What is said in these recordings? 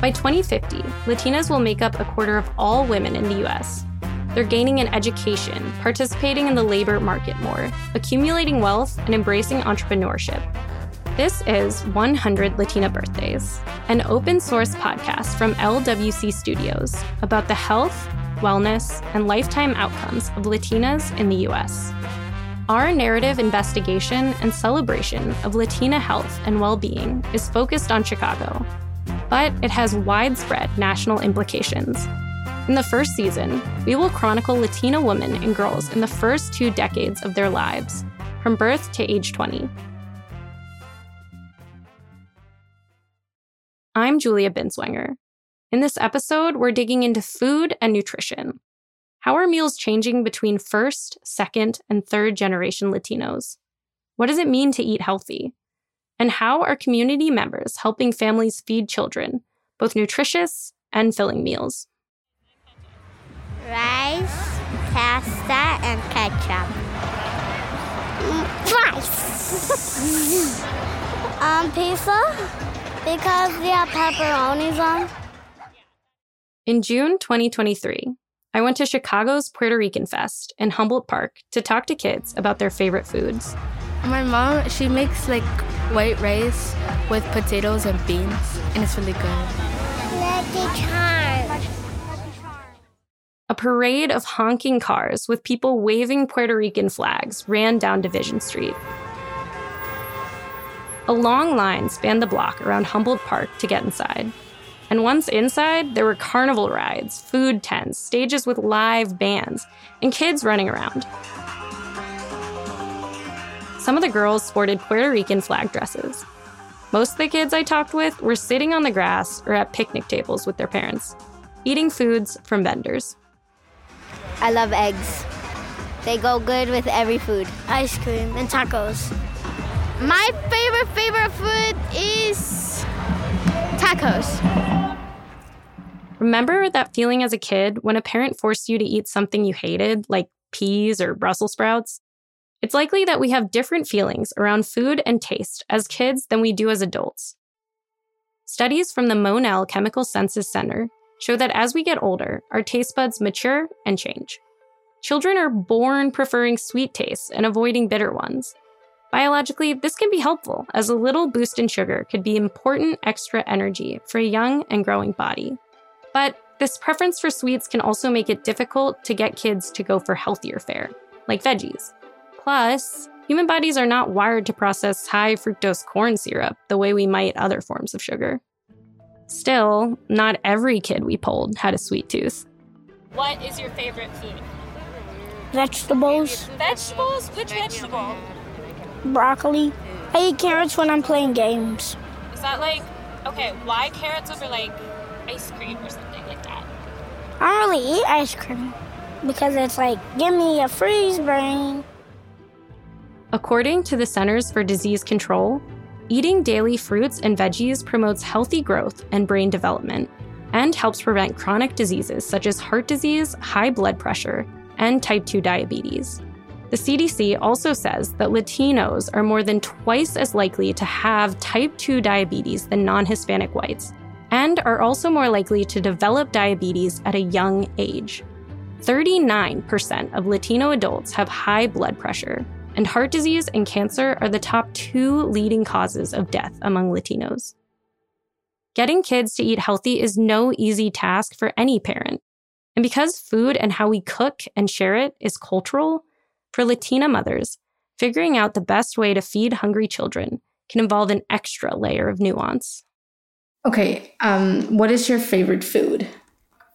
By 2050, Latinas will make up a quarter of all women in the US. They're gaining an education, participating in the labor market more, accumulating wealth, and embracing entrepreneurship. This is 100 Latina Birthdays, an open source podcast from LWC Studios about the health, wellness, and lifetime outcomes of Latinas in the US. Our narrative investigation and celebration of Latina health and well being is focused on Chicago, but it has widespread national implications. In the first season, we will chronicle Latina women and girls in the first two decades of their lives, from birth to age 20. I'm Julia Binswanger. In this episode, we're digging into food and nutrition. How are meals changing between first, second, and third generation Latinos? What does it mean to eat healthy? And how are community members helping families feed children, both nutritious and filling meals? Rice, pasta, and ketchup. Mm, rice. um, pizza, because we have pepperonis on. In June 2023, I went to Chicago's Puerto Rican Fest in Humboldt Park to talk to kids about their favorite foods. My mom, she makes like white rice with potatoes and beans, and it's really good. Lucky Charms. A parade of honking cars with people waving Puerto Rican flags ran down Division Street. A long line spanned the block around Humboldt Park to get inside. And once inside, there were carnival rides, food tents, stages with live bands, and kids running around. Some of the girls sported Puerto Rican flag dresses. Most of the kids I talked with were sitting on the grass or at picnic tables with their parents, eating foods from vendors. I love eggs. They go good with every food. Ice cream and tacos. My favorite favorite food is tacos. Remember that feeling as a kid when a parent forced you to eat something you hated, like peas or Brussels sprouts? It's likely that we have different feelings around food and taste as kids than we do as adults. Studies from the Monell Chemical Senses Center show that as we get older, our taste buds mature and change. Children are born preferring sweet tastes and avoiding bitter ones. Biologically, this can be helpful, as a little boost in sugar could be important extra energy for a young and growing body. But this preference for sweets can also make it difficult to get kids to go for healthier fare, like veggies. Plus, human bodies are not wired to process high fructose corn syrup the way we might other forms of sugar. Still, not every kid we polled had a sweet tooth. What is your favorite food? Vegetables, Vegetables? Which vegetable? broccoli. I eat carrots when I'm playing games. Is that like, okay, why carrots over like ice cream or something like that? I don't really eat ice cream because it's like, give me a freeze brain. According to the Centers for Disease Control, eating daily fruits and veggies promotes healthy growth and brain development and helps prevent chronic diseases such as heart disease, high blood pressure, and type 2 diabetes. The CDC also says that Latinos are more than twice as likely to have type 2 diabetes than non Hispanic whites, and are also more likely to develop diabetes at a young age. 39% of Latino adults have high blood pressure, and heart disease and cancer are the top two leading causes of death among Latinos. Getting kids to eat healthy is no easy task for any parent. And because food and how we cook and share it is cultural, for Latina mothers, figuring out the best way to feed hungry children can involve an extra layer of nuance. Okay, um, what is your favorite food?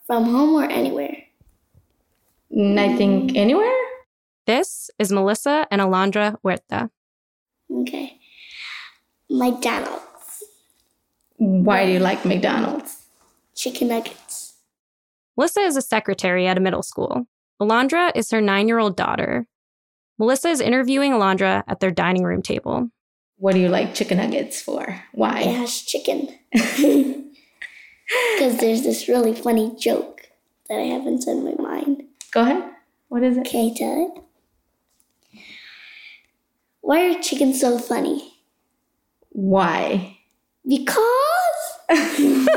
From home or anywhere. I think anywhere. This is Melissa and Alondra Huerta. Okay. McDonald's. Why do you like McDonald's? Chicken nuggets. Melissa is a secretary at a middle school. Alondra is her nine year old daughter. Melissa is interviewing Alondra at their dining room table. What do you like chicken nuggets for? Why? It has chicken. Because there's this really funny joke that I have inside my mind. Go ahead. What is it? Can I tell it? Why are chickens so funny? Why? Because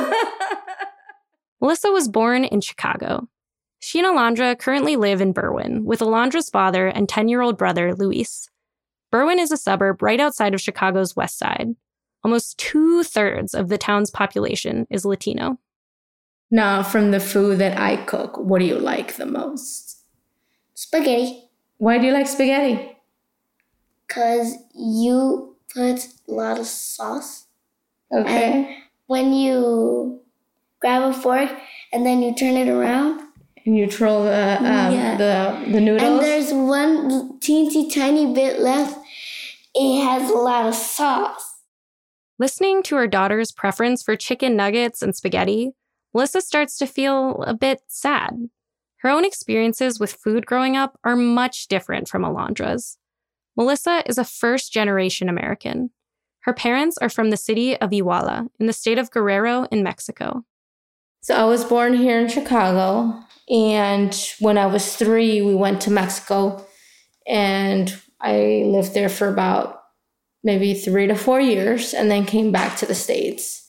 Melissa was born in Chicago. She and Alondra currently live in Berwyn with Alondra's father and 10 year old brother, Luis. Berwyn is a suburb right outside of Chicago's west side. Almost two thirds of the town's population is Latino. Now, from the food that I cook, what do you like the most? Spaghetti. Why do you like spaghetti? Because you put a lot of sauce. Okay. When you grab a fork and then you turn it around, And you throw the um, Yeah. the the noodles. and there's one teensy tiny bit left, it has a lot of sauce. Listening to her daughter's preference for chicken nuggets and spaghetti, Melissa starts to feel a bit sad. Her own experiences with food growing up are much different from Alondra's. Melissa is a first generation American. Her parents are from the city of Iguala in the state of Guerrero in Mexico. So I was born here in Chicago, and when I was three, we went to Mexico, and I lived there for about maybe three to four years, and then came back to the states.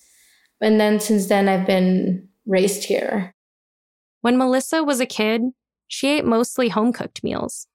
And then since then, I've been raised here. When Melissa was a kid, she ate mostly home cooked meals.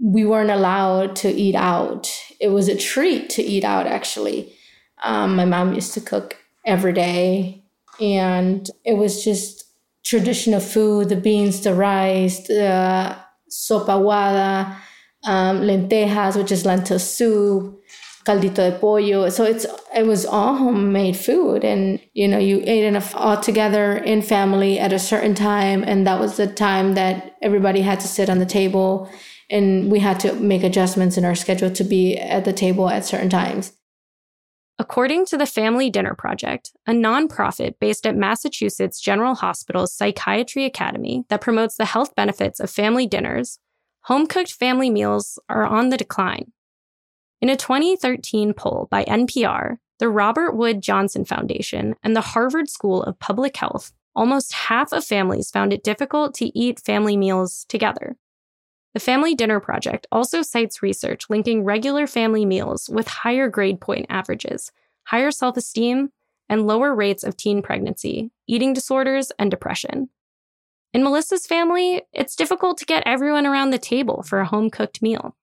We weren't allowed to eat out. It was a treat to eat out, actually. Um, my mom used to cook every day, and it was just traditional food the beans, the rice, the sopa aguada, um, lentejas, which is lentil soup, caldito de pollo. So it's it was all homemade food, and you know you ate enough all together in family at a certain time, and that was the time that everybody had to sit on the table, and we had to make adjustments in our schedule to be at the table at certain times. According to the Family Dinner Project, a nonprofit based at Massachusetts General Hospital's Psychiatry Academy that promotes the health benefits of family dinners, home cooked family meals are on the decline. In a 2013 poll by NPR, the Robert Wood Johnson Foundation, and the Harvard School of Public Health, almost half of families found it difficult to eat family meals together. The Family Dinner Project also cites research linking regular family meals with higher grade point averages, higher self esteem, and lower rates of teen pregnancy, eating disorders, and depression. In Melissa's family, it's difficult to get everyone around the table for a home cooked meal.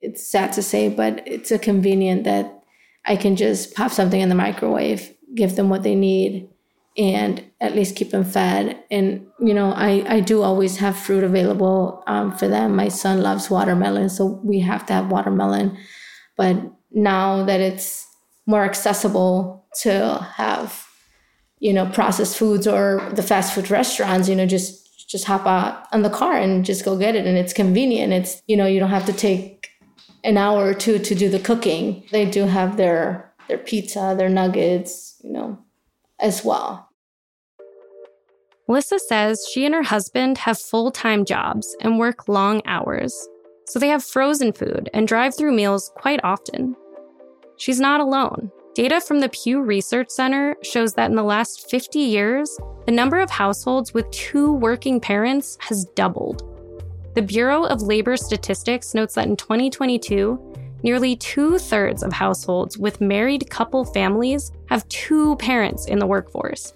It's sad to say, but it's a convenient that I can just pop something in the microwave, give them what they need, and at least keep them fed. And you know, I I do always have fruit available um, for them. My son loves watermelon, so we have to have watermelon. But now that it's more accessible to have, you know, processed foods or the fast food restaurants, you know, just just hop out on the car and just go get it, and it's convenient. It's you know, you don't have to take an hour or two to do the cooking. They do have their their pizza, their nuggets, you know, as well. Melissa says she and her husband have full time jobs and work long hours, so they have frozen food and drive through meals quite often. She's not alone. Data from the Pew Research Center shows that in the last 50 years, the number of households with two working parents has doubled. The Bureau of Labor Statistics notes that in 2022, nearly two thirds of households with married couple families have two parents in the workforce.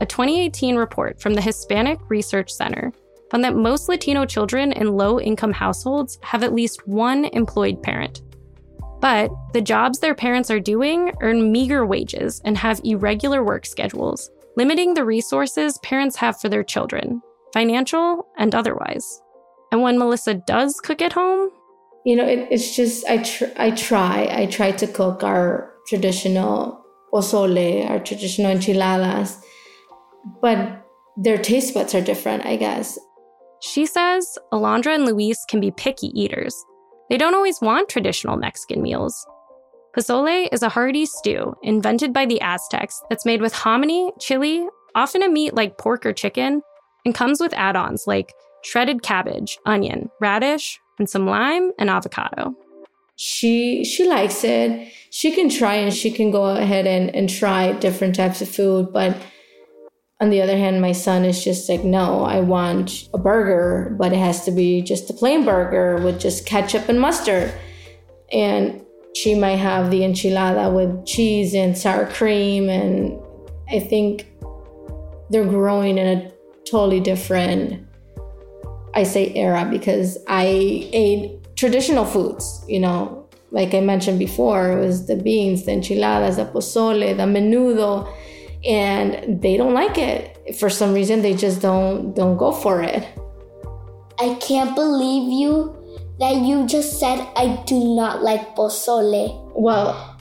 A 2018 report from the Hispanic Research Center found that most Latino children in low income households have at least one employed parent. But the jobs their parents are doing earn meager wages and have irregular work schedules, limiting the resources parents have for their children, financial and otherwise. And when Melissa does cook at home, You know, it, it's just I tr- I try I try to cook our traditional pozole, our traditional enchiladas, but their taste buds are different, I guess. She says Alondra and Luis can be picky eaters. They don't always want traditional Mexican meals. Pozole is a hearty stew invented by the Aztecs that's made with hominy, chili, often a meat like pork or chicken, and comes with add ons like shredded cabbage, onion, radish, and some lime and avocado. She she likes it. She can try and she can go ahead and, and try different types of food, but on the other hand, my son is just like, no, I want a burger, but it has to be just a plain burger with just ketchup and mustard. And she might have the enchilada with cheese and sour cream. And I think they're growing in a totally different I say era because I ate traditional foods, you know, like I mentioned before, it was the beans, the enchiladas, the pozole, the menudo, and they don't like it. For some reason they just don't don't go for it. I can't believe you that you just said I do not like pozole. Well,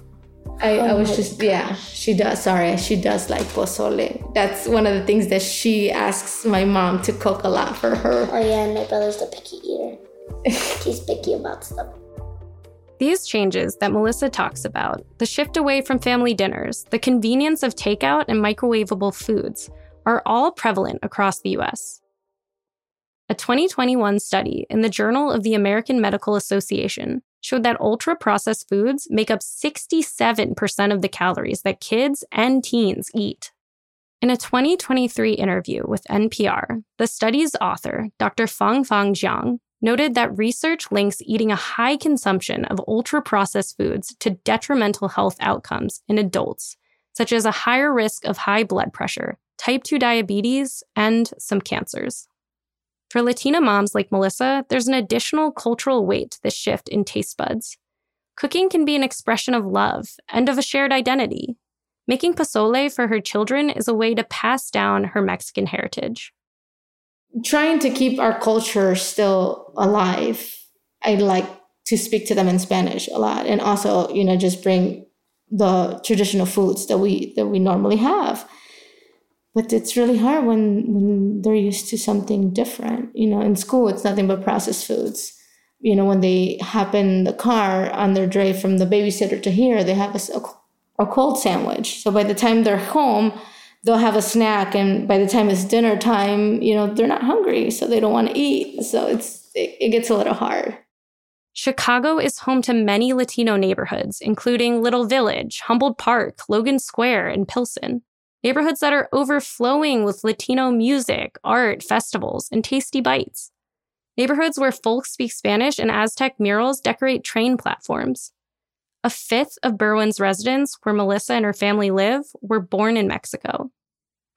I, oh I was just gosh. yeah she does sorry she does like pozole that's one of the things that she asks my mom to cook a lot for her oh yeah and my brother's the picky eater he's picky about stuff these changes that Melissa talks about, the shift away from family dinners, the convenience of takeout and microwavable foods, are all prevalent across the US. A 2021 study in the Journal of the American Medical Association showed that ultra processed foods make up 67% of the calories that kids and teens eat. In a 2023 interview with NPR, the study's author, Dr. Fangfang Zhang, noted that research links eating a high consumption of ultra processed foods to detrimental health outcomes in adults, such as a higher risk of high blood pressure, type 2 diabetes, and some cancers. For Latina moms like Melissa, there's an additional cultural weight to this shift in taste buds. Cooking can be an expression of love and of a shared identity. Making pozole for her children is a way to pass down her Mexican heritage. Trying to keep our culture still alive, I like to speak to them in Spanish a lot and also, you know, just bring the traditional foods that we that we normally have but it's really hard when when they're used to something different. You know in school it's nothing but processed foods. You know when they hop in the car on their drive from the babysitter to here they have a, a cold sandwich. So by the time they're home they'll have a snack and by the time it's dinner time you know they're not hungry so they don't want to eat. So it's it, it gets a little hard. Chicago is home to many Latino neighborhoods, including Little Village, Humboldt Park, Logan Square, and Pilsen neighborhoods that are overflowing with Latino music, art, festivals, and tasty bites. Neighborhoods where folks speak Spanish and Aztec murals decorate train platforms. A fifth of Berwyn's residents, where Melissa and her family live, were born in Mexico.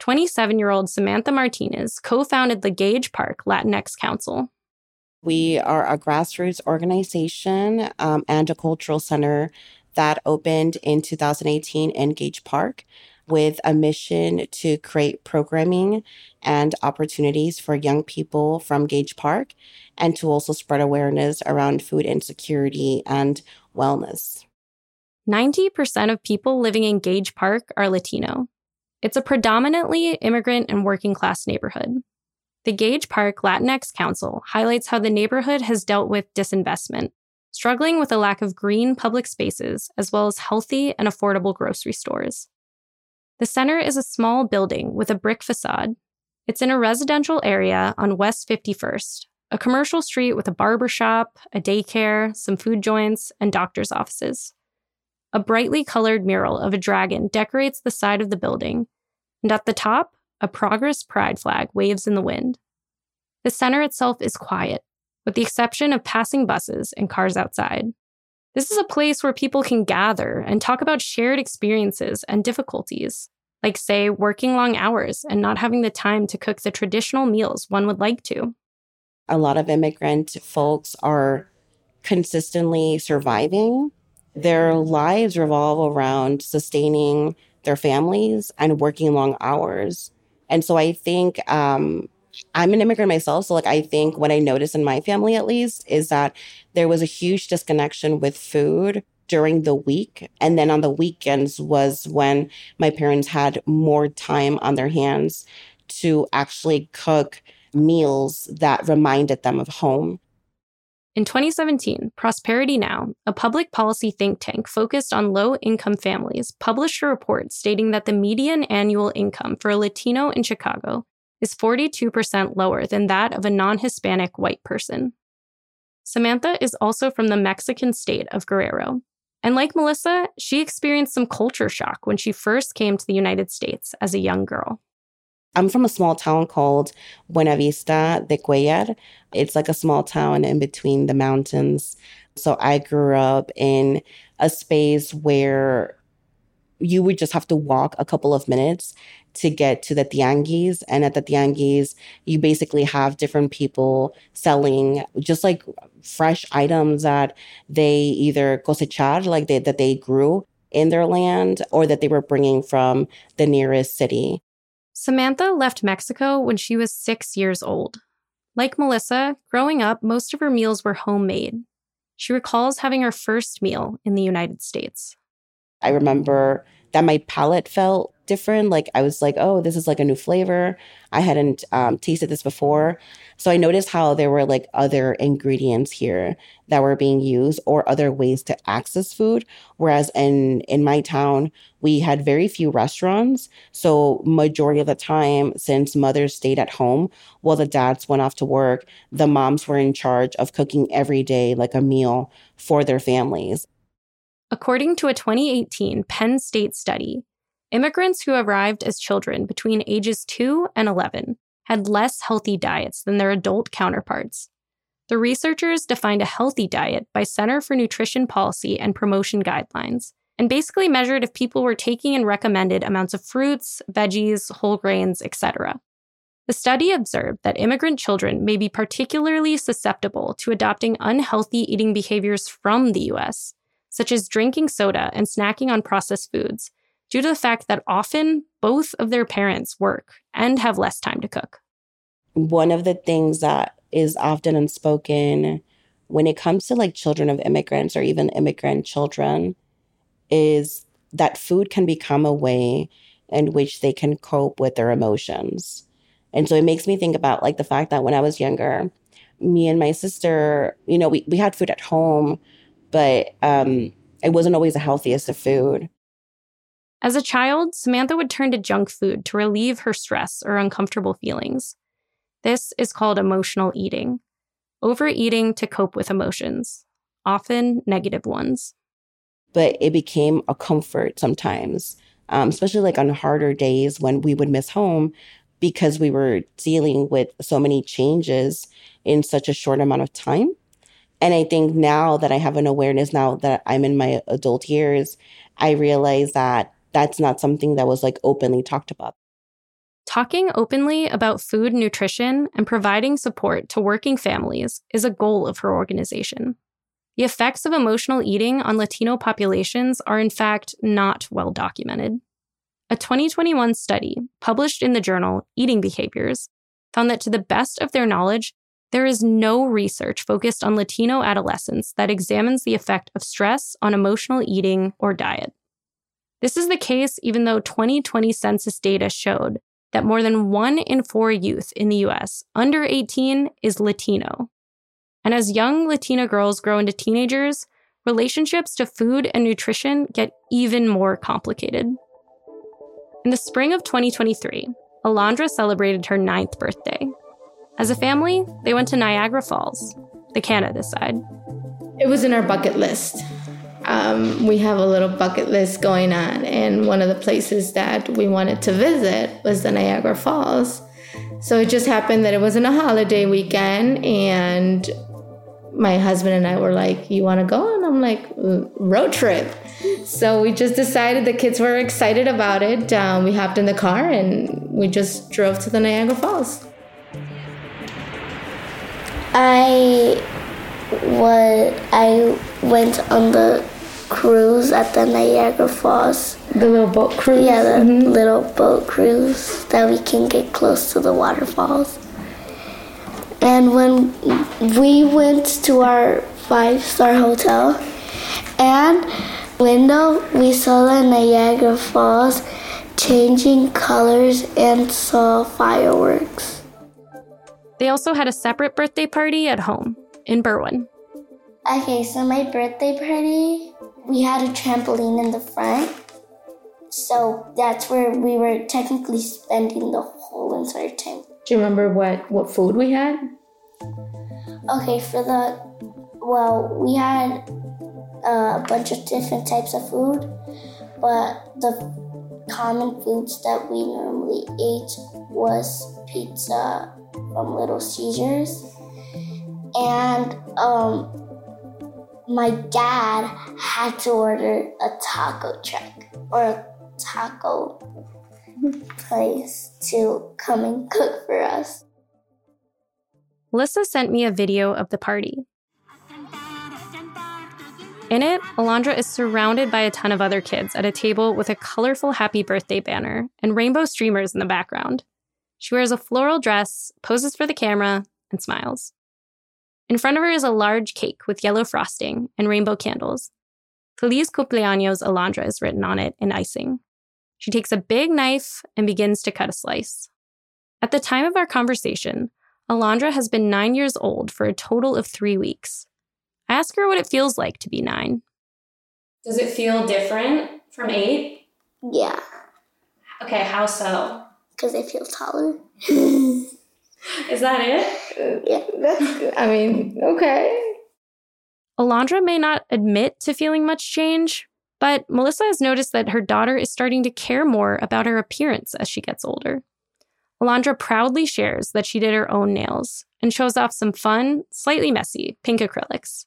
27 year old Samantha Martinez co founded the Gage Park Latinx Council. We are a grassroots organization um, and a cultural center that opened in 2018 in Gage Park with a mission to create programming and opportunities for young people from Gage Park and to also spread awareness around food insecurity and wellness. 90% of people living in Gage Park are Latino. It's a predominantly immigrant and working class neighborhood. The Gage Park Latinx Council highlights how the neighborhood has dealt with disinvestment, struggling with a lack of green public spaces as well as healthy and affordable grocery stores. The center is a small building with a brick facade. It's in a residential area on West 51st, a commercial street with a barber shop, a daycare, some food joints, and doctor's offices. A brightly colored mural of a dragon decorates the side of the building, and at the top, a Progress Pride flag waves in the wind. The center itself is quiet, with the exception of passing buses and cars outside. This is a place where people can gather and talk about shared experiences and difficulties, like, say, working long hours and not having the time to cook the traditional meals one would like to. A lot of immigrant folks are consistently surviving. Their lives revolve around sustaining their families and working long hours. And so I think um, I'm an immigrant myself. So, like, I think what I noticed in my family, at least, is that there was a huge disconnection with food during the week. And then on the weekends was when my parents had more time on their hands to actually cook meals that reminded them of home. In 2017, Prosperity Now, a public policy think tank focused on low income families, published a report stating that the median annual income for a Latino in Chicago is 42% lower than that of a non Hispanic white person. Samantha is also from the Mexican state of Guerrero. And like Melissa, she experienced some culture shock when she first came to the United States as a young girl. I'm from a small town called Buena Vista de Cuellar. It's like a small town in between the mountains. So I grew up in a space where you would just have to walk a couple of minutes to get to the tianguis. And at the tianguis, you basically have different people selling just like fresh items that they either cosechar, like they, that they grew in their land, or that they were bringing from the nearest city. Samantha left Mexico when she was six years old. Like Melissa, growing up, most of her meals were homemade. She recalls having her first meal in the United States. I remember that my palate felt different. Like I was like, oh, this is like a new flavor. I hadn't um, tasted this before. So I noticed how there were like other ingredients here that were being used or other ways to access food. Whereas in in my town, we had very few restaurants. So majority of the time, since mothers stayed at home while the dads went off to work, the moms were in charge of cooking every day like a meal for their families. According to a 2018 Penn State study, immigrants who arrived as children between ages 2 and 11 had less healthy diets than their adult counterparts. The researchers defined a healthy diet by Center for Nutrition Policy and Promotion guidelines and basically measured if people were taking and recommended amounts of fruits, veggies, whole grains, etc. The study observed that immigrant children may be particularly susceptible to adopting unhealthy eating behaviors from the US, such as drinking soda and snacking on processed foods, due to the fact that often both of their parents work and have less time to cook. One of the things that is often unspoken when it comes to like children of immigrants or even immigrant children is that food can become a way in which they can cope with their emotions. And so it makes me think about like the fact that when I was younger, me and my sister, you know, we, we had food at home, but um, it wasn't always the healthiest of food. As a child, Samantha would turn to junk food to relieve her stress or uncomfortable feelings. This is called emotional eating, overeating to cope with emotions, often negative ones. But it became a comfort sometimes, um, especially like on harder days when we would miss home because we were dealing with so many changes in such a short amount of time. And I think now that I have an awareness, now that I'm in my adult years, I realize that that's not something that was like openly talked about. Talking openly about food nutrition and providing support to working families is a goal of her organization. The effects of emotional eating on Latino populations are, in fact, not well documented. A 2021 study published in the journal Eating Behaviors found that, to the best of their knowledge, there is no research focused on Latino adolescents that examines the effect of stress on emotional eating or diet. This is the case even though 2020 census data showed that more than one in four youth in the US under 18 is Latino. And as young Latina girls grow into teenagers, relationships to food and nutrition get even more complicated. In the spring of 2023, Alondra celebrated her ninth birthday. As a family, they went to Niagara Falls, the Canada side. It was in our bucket list. Um, we have a little bucket list going on, and one of the places that we wanted to visit was the Niagara Falls. So it just happened that it wasn't a holiday weekend, and my husband and I were like, You want to go? And I'm like, Road trip. So we just decided the kids were excited about it. Um, we hopped in the car and we just drove to the Niagara Falls. I was I went on the cruise at the Niagara Falls. The little boat cruise. Yeah, the mm-hmm. little boat cruise that we can get close to the waterfalls. And when we went to our five star hotel and window, we saw the Niagara Falls changing colors and saw fireworks. They also had a separate birthday party at home in Berwyn. Okay, so my birthday party, we had a trampoline in the front. So that's where we were technically spending the whole entire time. Do you remember what, what food we had? Okay, for the, well, we had a bunch of different types of food, but the common foods that we normally ate was pizza, from Little Caesars. And um, my dad had to order a taco truck or a taco place to come and cook for us. Melissa sent me a video of the party. In it, Alondra is surrounded by a ton of other kids at a table with a colorful happy birthday banner and rainbow streamers in the background. She wears a floral dress, poses for the camera, and smiles. In front of her is a large cake with yellow frosting and rainbow candles. Feliz cumpleaños Alondra is written on it in icing. She takes a big knife and begins to cut a slice. At the time of our conversation, Alondra has been nine years old for a total of three weeks. I ask her what it feels like to be nine. Does it feel different from eight? Yeah, Okay, how so? Because I feel taller. Is that it? Yeah. That's good. I mean, okay. Alondra may not admit to feeling much change, but Melissa has noticed that her daughter is starting to care more about her appearance as she gets older. Alondra proudly shares that she did her own nails and shows off some fun, slightly messy pink acrylics.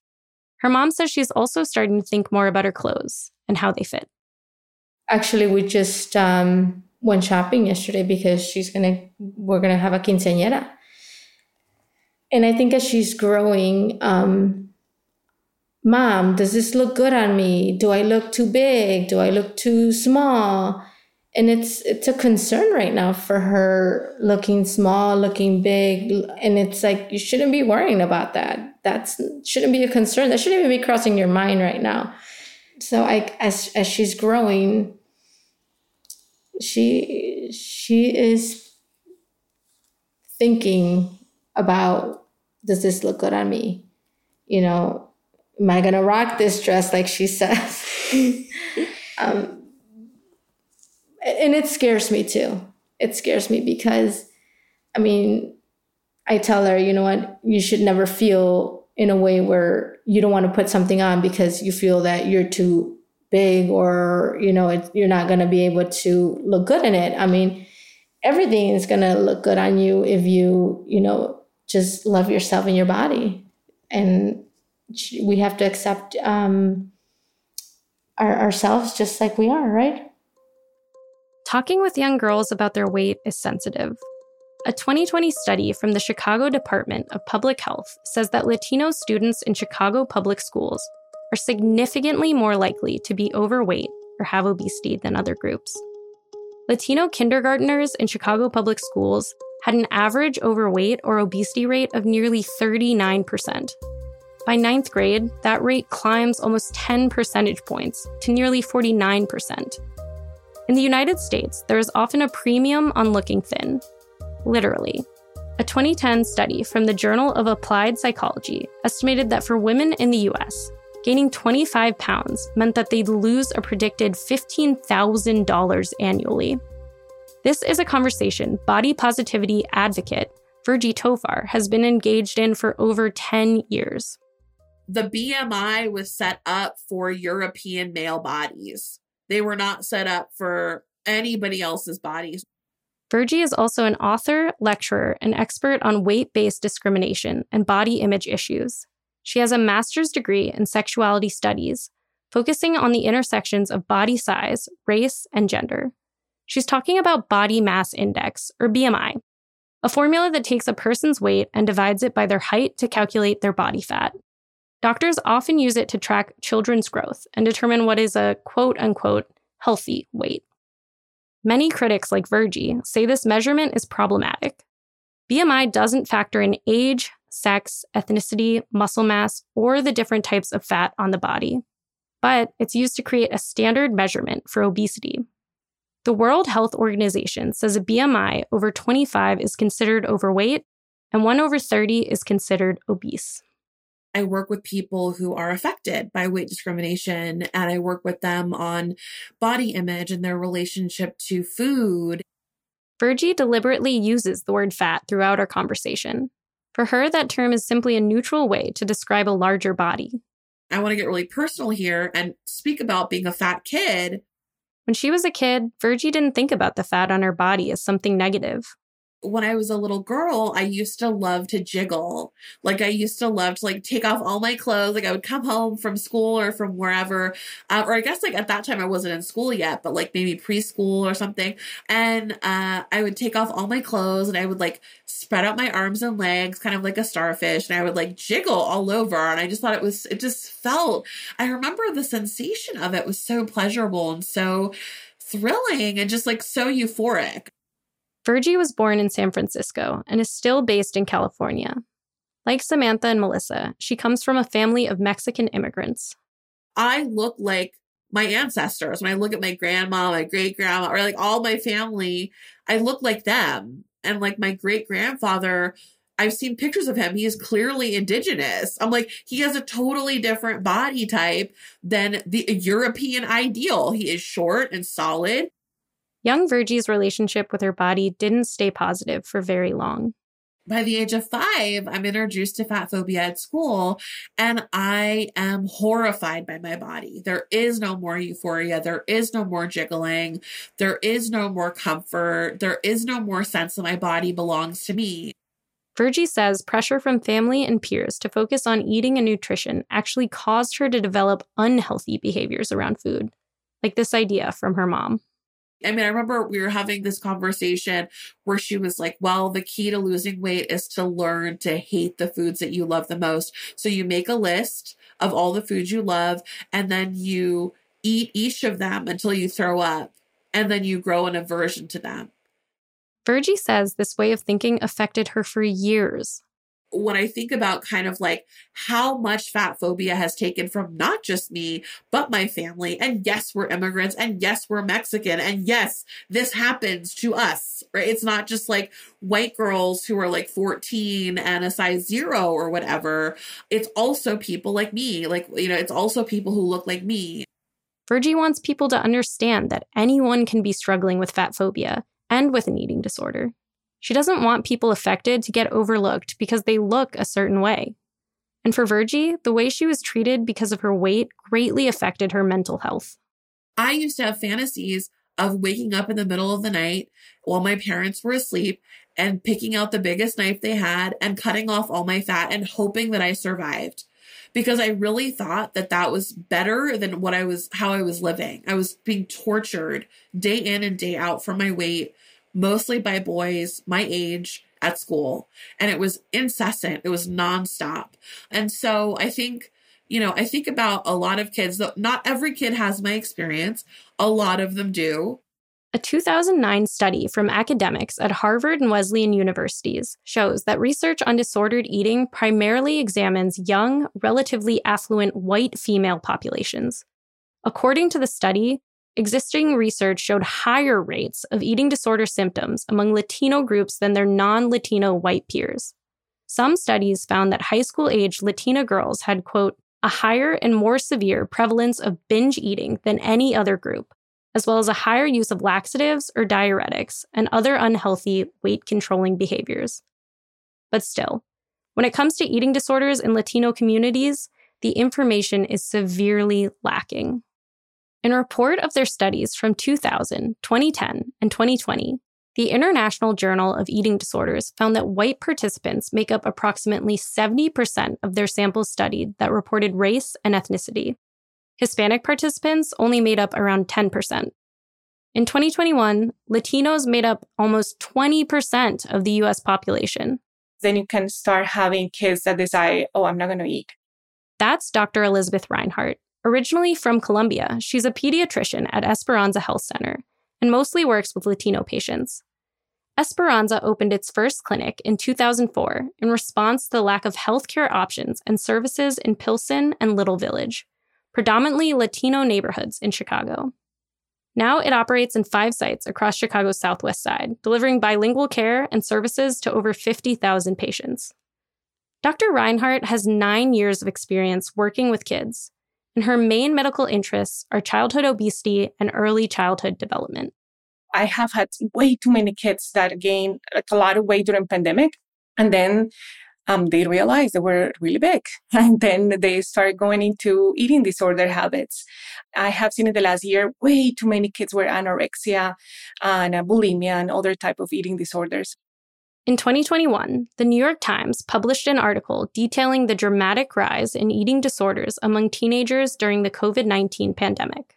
Her mom says she's also starting to think more about her clothes and how they fit. Actually, we just um, went shopping yesterday because she's gonna we're gonna have a quinceañera, and I think as she's growing, um, mom, does this look good on me? Do I look too big? Do I look too small? And it's it's a concern right now for her looking small, looking big, and it's like you shouldn't be worrying about that. That's shouldn't be a concern. That shouldn't even be crossing your mind right now. So I as as she's growing, she she is thinking about does this look good on me? You know am i gonna rock this dress like she says? Um, and it scares me too. It scares me because i mean i tell her you know what? You should never feel in a way where you don't want to put something on because you feel that you're too big or you know it, you're not going to be able to look good in it. I mean everything is going to look good on you if you you know just love yourself and your body. And we have to accept um our, ourselves just like we are right? Talking with young girls about their weight is sensitive. A 2020 study from the Chicago Department of Public Health says that Latino students in Chicago public schools are significantly more likely to be overweight or have obesity than other groups. Latino kindergarteners in Chicago public schools had an average overweight or obesity rate of nearly 39%. By ninth grade, that rate climbs almost 10 percentage points to nearly 49%. In the United States, there is often a premium on looking thin. Literally. A 2010 study from the Journal of Applied Psychology estimated that for women in the US, gaining 25 pounds meant that they'd lose a predicted $15,000 annually. This is a conversation body positivity advocate Virgie Tovar has been engaged in for over 10 years. the BMI was set up for European male bodies. They were not set up for anybody else's bodies. Virgie is also an author, lecturer, and expert on weight based discrimination and body image issues. She has a master's degree in sexuality studies, focusing on the intersections of body size, race, and gender. She's talking about body mass index, or BMI, a formula that takes a person's weight and divides it by their height to calculate their body fat. Doctors often use it to track children's growth and determine what is a quote unquote healthy weight. Many critics, like Virgie, say this measurement is problematic. BMI doesn't factor in age, sex, ethnicity, muscle mass, or the different types of fat on the body, but it's used to create a standard measurement for obesity. The World Health Organization says a BMI over 25 is considered overweight and one over 30 is considered obese. I work with people who are affected by weight discrimination and I work with them on body image and their relationship to food. Virgie deliberately uses the word fat throughout our conversation. For her, that term is simply a neutral way to describe a larger body. I want to get really personal here and speak about being a fat kid. When she was a kid, Virgie didn't think about the fat on her body as something negative. When I was a little girl, I used to love to jiggle. Like I used to love to like take off all my clothes. Like I would come home from school or from wherever, uh, or I guess like at that time I wasn't in school yet, but like maybe preschool or something. And uh, I would take off all my clothes and I would like spread out my arms and legs, kind of like a starfish, and I would like jiggle all over. And I just thought it was, it just felt. I remember the sensation of it was so pleasurable and so thrilling and just like so euphoric. Virgie was born in San Francisco and is still based in California. Like Samantha and Melissa, she comes from a family of Mexican immigrants. I look like my ancestors. When I look at my grandma, my great grandma, or like all my family, I look like them. And like my great grandfather, I've seen pictures of him. He is clearly indigenous. I'm like, he has a totally different body type than the European ideal. He is short and solid. Young Virgie's relationship with her body didn't stay positive for very long. By the age of five, I'm introduced to fat phobia at school, and I am horrified by my body. There is no more euphoria. There is no more jiggling. There is no more comfort. There is no more sense that my body belongs to me. Virgie says pressure from family and peers to focus on eating and nutrition actually caused her to develop unhealthy behaviors around food, like this idea from her mom. I mean, I remember we were having this conversation where she was like, well, the key to losing weight is to learn to hate the foods that you love the most. So you make a list of all the foods you love and then you eat each of them until you throw up and then you grow an aversion to them. Virgie says this way of thinking affected her for years when I think about kind of like how much fat phobia has taken from not just me, but my family. And yes, we're immigrants. And yes, we're Mexican. And yes, this happens to us, right? It's not just like white girls who are like 14 and a size zero or whatever. It's also people like me. Like, you know, it's also people who look like me. Virgie wants people to understand that anyone can be struggling with fat phobia and with an eating disorder. She doesn't want people affected to get overlooked because they look a certain way. And for Virgie, the way she was treated because of her weight greatly affected her mental health. I used to have fantasies of waking up in the middle of the night while my parents were asleep and picking out the biggest knife they had and cutting off all my fat and hoping that I survived because I really thought that that was better than what I was, how I was living. I was being tortured day in and day out for my weight mostly by boys my age at school. And it was incessant, it was nonstop. And so I think, you know, I think about a lot of kids, though not every kid has my experience, a lot of them do. A 2009 study from academics at Harvard and Wesleyan universities shows that research on disordered eating primarily examines young, relatively affluent white female populations. According to the study, existing research showed higher rates of eating disorder symptoms among Latino groups than their non Latino white peers. Some studies found that high school age Latina girls had, quote, a higher and more severe prevalence of binge eating than any other group, as well as a higher use of laxatives or diuretics and other unhealthy weight controlling behaviors. But still, when it comes to eating disorders in Latino communities, the information is severely lacking. In a report of their studies from 2000, 2010, and 2020, the International Journal of Eating Disorders found that white participants make up approximately 70% of their samples studied that reported race and ethnicity. Hispanic participants only made up around 10%. In 2021, Latinos made up almost 20% of the US population. Then you can start having kids that decide, oh, I'm not going to eat. That's Dr. Elizabeth Reinhart, Originally from Colombia, she's a pediatrician at Esperanza Health Center and mostly works with Latino patients. Esperanza opened its first clinic in 2004 in response to the lack of healthcare options and services in Pilsen and Little Village, predominantly Latino neighborhoods in Chicago. Now it operates in five sites across Chicago's southwest side, delivering bilingual care and services to over 50,000 patients. Dr. Reinhart has nine years of experience working with kids, and her main medical interests are childhood obesity and early childhood development. I have had way too many kids that gained like, a lot of weight during pandemic, and then um, they realized they were really big, and then they started going into eating disorder habits. I have seen in the last year way too many kids were anorexia and bulimia and other type of eating disorders. In 2021, the New York Times published an article detailing the dramatic rise in eating disorders among teenagers during the COVID 19 pandemic.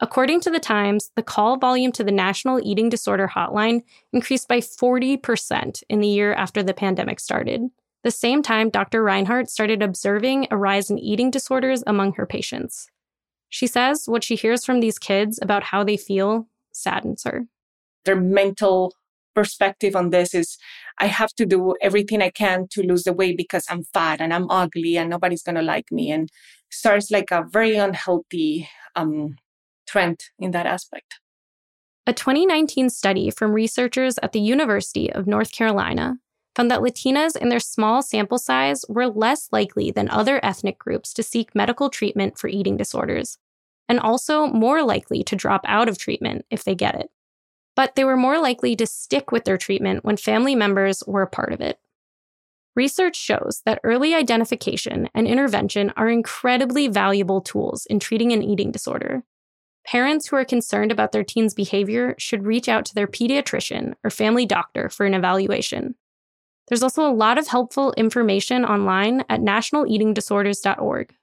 According to the Times, the call volume to the National Eating Disorder Hotline increased by 40% in the year after the pandemic started. The same time, Dr. Reinhart started observing a rise in eating disorders among her patients. She says what she hears from these kids about how they feel saddens her. Their mental perspective on this is I have to do everything I can to lose the weight because I'm fat and I'm ugly and nobody's going to like me. And starts like a very unhealthy um, trend in that aspect. A 2019 study from researchers at the University of North Carolina found that Latinas in their small sample size were less likely than other ethnic groups to seek medical treatment for eating disorders, and also more likely to drop out of treatment if they get it but they were more likely to stick with their treatment when family members were a part of it. Research shows that early identification and intervention are incredibly valuable tools in treating an eating disorder. Parents who are concerned about their teen's behavior should reach out to their pediatrician or family doctor for an evaluation. There's also a lot of helpful information online at nationaleatingdisorders.org.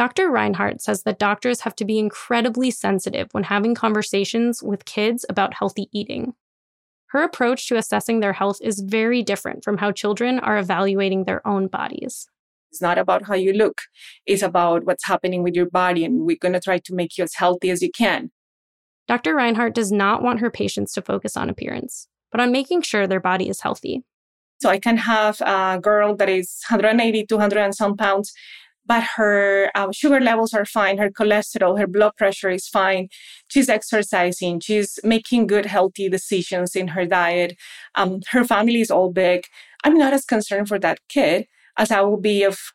Dr. Reinhart says that doctors have to be incredibly sensitive when having conversations with kids about healthy eating. Her approach to assessing their health is very different from how children are evaluating their own bodies. It's not about how you look, it's about what's happening with your body, and we're going to try to make you as healthy as you can. Dr. Reinhart does not want her patients to focus on appearance, but on making sure their body is healthy. So I can have a girl that is 180, 200 and some pounds but her um, sugar levels are fine, her cholesterol, her blood pressure is fine. She's exercising, she's making good, healthy decisions in her diet. Um, her family is all big. I'm not as concerned for that kid as I will be if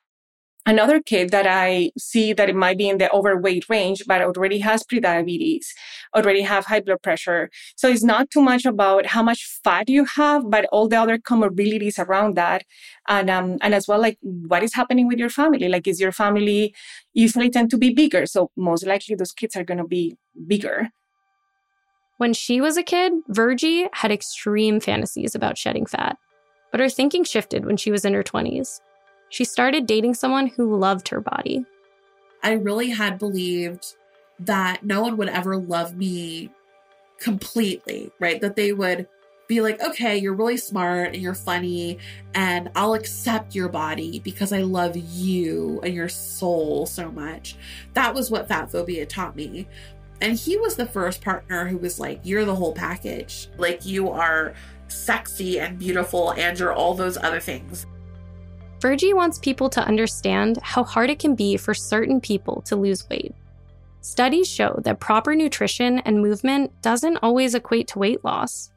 another kid that I see that it might be in the overweight range, but already has prediabetes, already have high blood pressure. So it's not too much about how much fat you have, but all the other comorbidities around that. And, um, and as well, like what is happening with your family? Like, is your family usually tend to be bigger? So most likely those kids are going to be bigger. When she was a kid, Virgie had extreme fantasies about shedding fat, but her thinking shifted when she was in her 20s she started dating someone who loved her body. I really had believed that no one would ever love me completely, right? That they would be like, okay, you're really smart and you're funny, and I'll accept your body because I love you and your soul so much. That was what fat phobia taught me. And he was the first partner who was like, you're the whole package. Like, you are sexy and beautiful and you're all those other things. Virgie wants people to understand how hard it can be for certain people to lose weight. Studies show that proper nutrition and movement doesn't always equate to weight loss.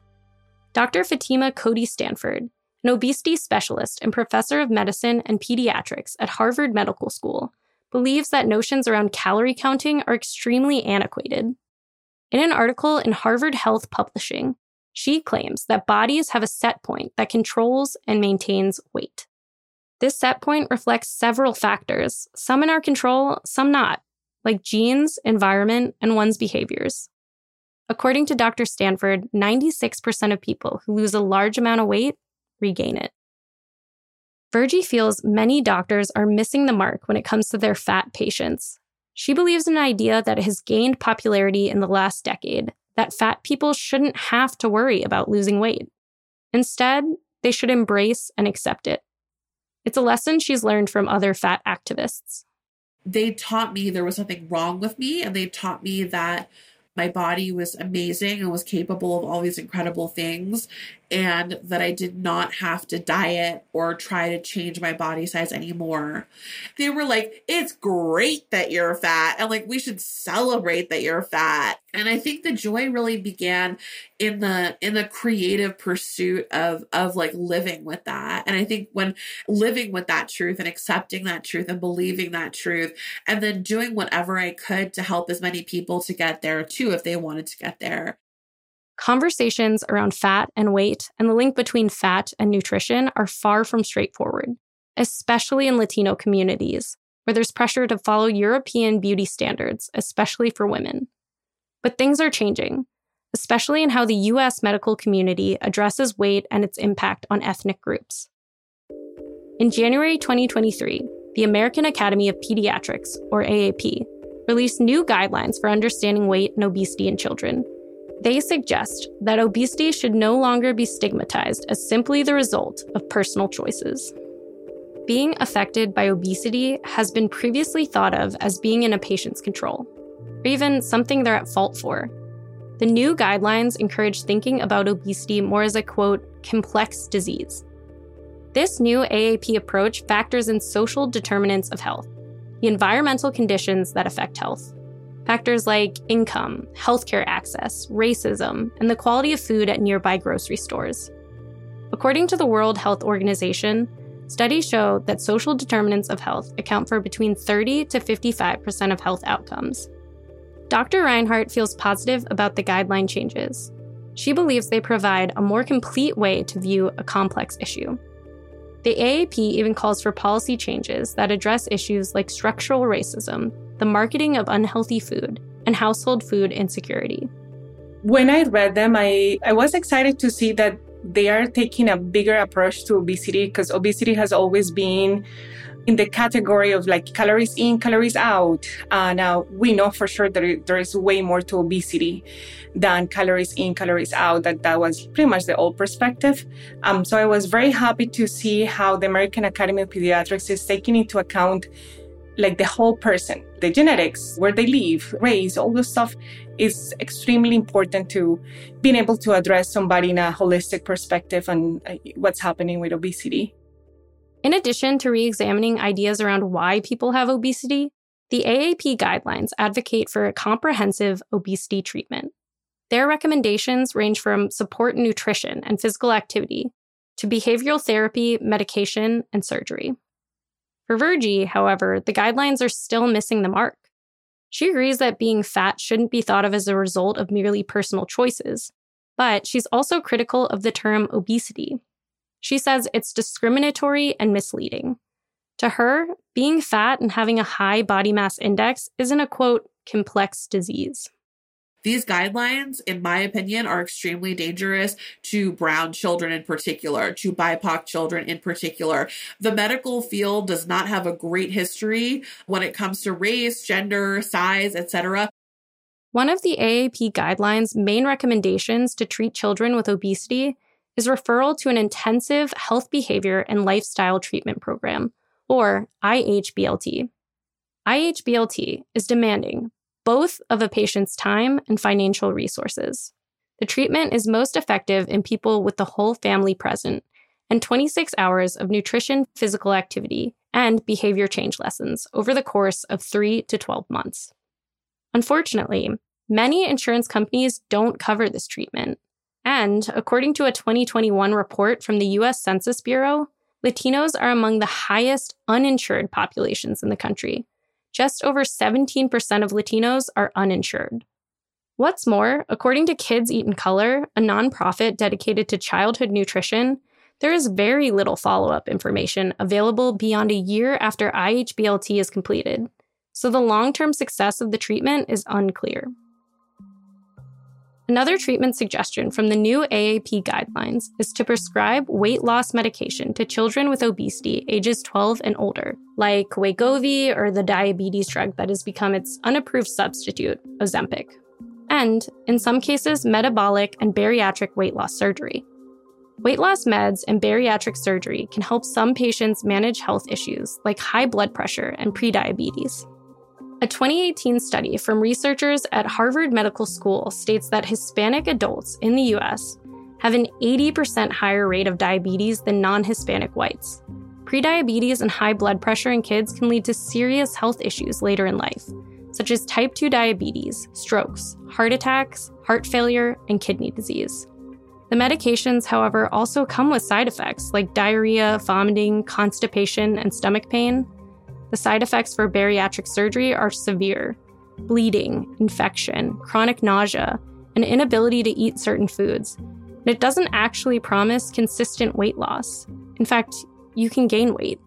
Dr. Fatima Cody Stanford, an obesity specialist and professor of medicine and pediatrics at Harvard Medical School, believes that notions around calorie counting are extremely antiquated. In an article in Harvard Health Publishing, she claims that bodies have a set point that controls and maintains weight. This set point reflects several factors, some in our control, some not, like genes, environment, and one's behaviors. According to Dr. Stanford, 96% of people who lose a large amount of weight regain it. Virgie feels many doctors are missing the mark when it comes to their fat patients. She believes in an idea that has gained popularity in the last decade that fat people shouldn't have to worry about losing weight. Instead, they should embrace and accept it. It's a lesson she's learned from other fat activists. They taught me there was something wrong with me, and they taught me that my body was amazing and was capable of all these incredible things and that I did not have to diet or try to change my body size anymore. They were like, it's great that you're fat and like we should celebrate that you're fat. And I think the joy really began in the in the creative pursuit of of like living with that. And I think when living with that truth and accepting that truth and believing that truth and then doing whatever I could to help as many people to get there too if they wanted to get there Conversations around fat and weight and the link between fat and nutrition are far from straightforward, especially in Latino communities, where there's pressure to follow European beauty standards, especially for women. But things are changing. especially in how the US medical community addresses weight and its impact on ethnic groups. In January 2023, the American Academy of Pediatrics, or AAP, released new guidelines for understanding weight and obesity in children. They suggest that obesity should no longer be stigmatized as simply the result of personal choices. Being affected by obesity has been previously thought of as being in a patient's control, or even something they're at fault for. The new guidelines encourage thinking about obesity more as a quote, complex disease. This new AAP approach factors in social determinants of health, the environmental conditions that affect health. Factors like income, healthcare access, racism, and the quality of food at nearby grocery stores. According to the World Health Organization, studies show that social determinants of health account for between 30 to 55% of health outcomes. Dr. Reinhart feels positive about the guideline changes. She believes they provide a more complete way to view a complex issue. The AAP even calls for policy changes that address issues like structural racism, the marketing of unhealthy food, and household food insecurity. When I read them, I, I was excited to see that they are taking a bigger approach to obesity because obesity has always been in the category of like calories in, calories out. Uh, now we know for sure that there is way more to obesity than calories in, calories out. That that was pretty much the old perspective. Um, so I was very happy to see how the American Academy of Pediatrics is taking into account like the whole person, the genetics, where they live, race, all this stuff is extremely important to being able to address somebody in a holistic perspective on uh, what's happening with obesity. In addition to re examining ideas around why people have obesity, the AAP guidelines advocate for a comprehensive obesity treatment. Their recommendations range from support nutrition and physical activity to behavioral therapy, medication, and surgery. For Virgie, however, the guidelines are still missing the mark. She agrees that being fat shouldn't be thought of as a result of merely personal choices, but she's also critical of the term obesity. She says it's discriminatory and misleading. To her, being fat and having a high body mass index isn't a quote, complex disease. These guidelines, in my opinion, are extremely dangerous to brown children in particular, to BIPOC children in particular. The medical field does not have a great history when it comes to race, gender, size, etc. One of the AAP guidelines' main recommendations to treat children with obesity is referral to an intensive health behavior and lifestyle treatment program, or IHBLT. IHBLT is demanding both of a patient's time and financial resources. The treatment is most effective in people with the whole family present, and 26 hours of nutrition, physical activity, and behavior change lessons over the course of 3 to 12 months. Unfortunately, many insurance companies don't cover this treatment. And according to a 2021 report from the US Census Bureau, Latinos are among the highest uninsured populations in the country, just over 17% of Latinos are uninsured. What's more, according to Kids Eat in Color, a nonprofit dedicated to childhood nutrition, there is very little follow up information available beyond a year after IHBLT is completed, so the long term success of the treatment is unclear. Another treatment suggestion from the new AAP guidelines is to prescribe weight loss medication to children with obesity ages 12 and older, like Wegovy or the diabetes drug that has become its unapproved substitute, Ozempic. And, in some cases, metabolic and bariatric weight loss surgery. Weight loss meds and bariatric surgery can help some patients manage health issues like high blood pressure and prediabetes. A 2018 study from researchers at Harvard Medical School states that Hispanic adults in the US have an 80% higher rate of diabetes than non Hispanic whites. Prediabetes and high blood pressure in kids can lead to serious health issues later in life, such as type 2 diabetes, strokes, heart attacks, heart failure, and kidney disease. The medications, however, also come with side effects like diarrhea, vomiting, constipation, and stomach pain, the side effects for bariatric surgery are severe bleeding, infection, chronic nausea, and inability to eat certain foods. And it doesn't actually promise consistent weight loss. In fact, you can gain weight.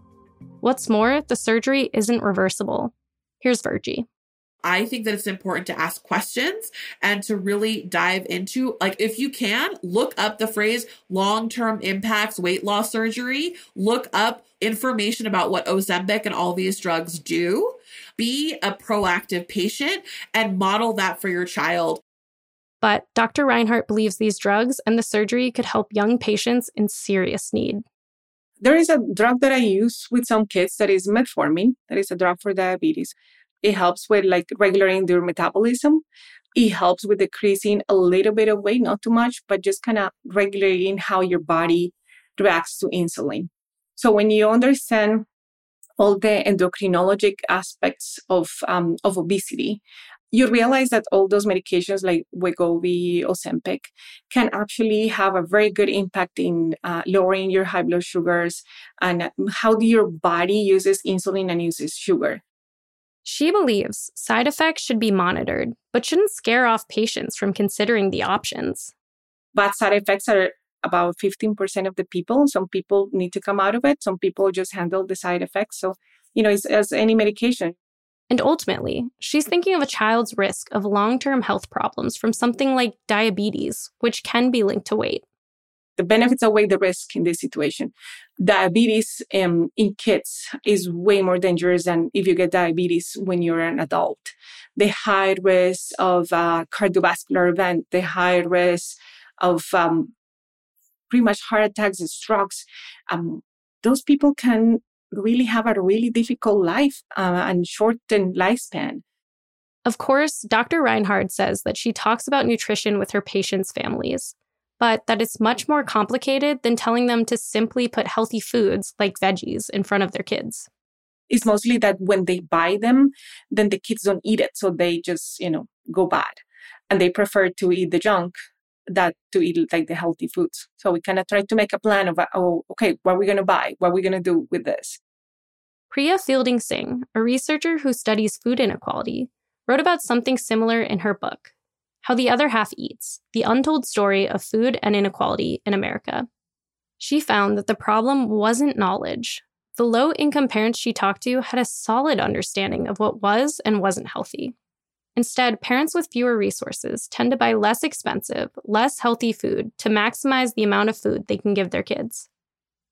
What's more, the surgery isn't reversible. Here's Virgie. I think that it's important to ask questions and to really dive into, like, if you can, look up the phrase long term impacts weight loss surgery, look up information about what Ozempic and all these drugs do. Be a proactive patient and model that for your child. But Dr. Reinhart believes these drugs and the surgery could help young patients in serious need. There is a drug that I use with some kids that is metformin, that is a drug for diabetes. It helps with like regulating their metabolism. It helps with decreasing a little bit of weight, not too much, but just kind of regulating how your body reacts to insulin. So when you understand all the endocrinologic aspects of um, of obesity, you realize that all those medications like Wegovy, Ozempic can actually have a very good impact in uh, lowering your high blood sugars and how your body uses insulin and uses sugar. She believes side effects should be monitored, but shouldn't scare off patients from considering the options. Bad side effects are about 15% of the people. Some people need to come out of it, some people just handle the side effects. So, you know, it's as any medication. And ultimately, she's thinking of a child's risk of long term health problems from something like diabetes, which can be linked to weight the benefits outweigh the risk in this situation. Diabetes um, in kids is way more dangerous than if you get diabetes when you're an adult. The high risk of uh, cardiovascular event, the high risk of um, pretty much heart attacks and strokes, um, those people can really have a really difficult life uh, and shortened lifespan. Of course, Dr. Reinhart says that she talks about nutrition with her patients' families but that it's much more complicated than telling them to simply put healthy foods like veggies in front of their kids. It's mostly that when they buy them, then the kids don't eat it. So they just, you know, go bad. And they prefer to eat the junk that to eat like the healthy foods. So we kind of try to make a plan of, oh, okay, what are we going to buy? What are we going to do with this? Priya Fielding Singh, a researcher who studies food inequality, wrote about something similar in her book, how the Other Half Eats The Untold Story of Food and Inequality in America. She found that the problem wasn't knowledge. The low income parents she talked to had a solid understanding of what was and wasn't healthy. Instead, parents with fewer resources tend to buy less expensive, less healthy food to maximize the amount of food they can give their kids.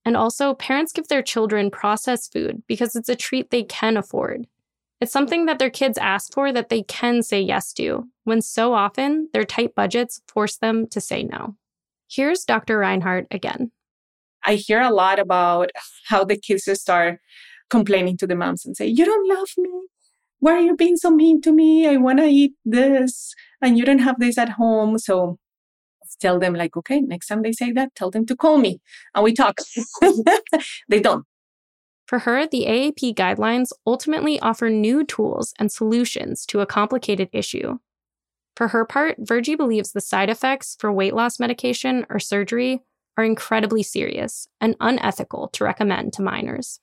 And also, parents give their children processed food because it's a treat they can afford it's something that their kids ask for that they can say yes to, when so often their tight budgets force them to say no. Here's Dr. Reinhart again. I hear a lot about how the kids start complaining to the moms and say, You don't love me. Why are you being so mean to me? I want to eat this, and you don't have this at home. So tell them, like, okay, next time they say that, tell them to call me and we talk. they don't. For her, the AAP guidelines ultimately offer new tools and solutions to a complicated issue. For her part, Virgie believes the side effects for weight loss medication or surgery are incredibly serious and unethical to recommend to minors.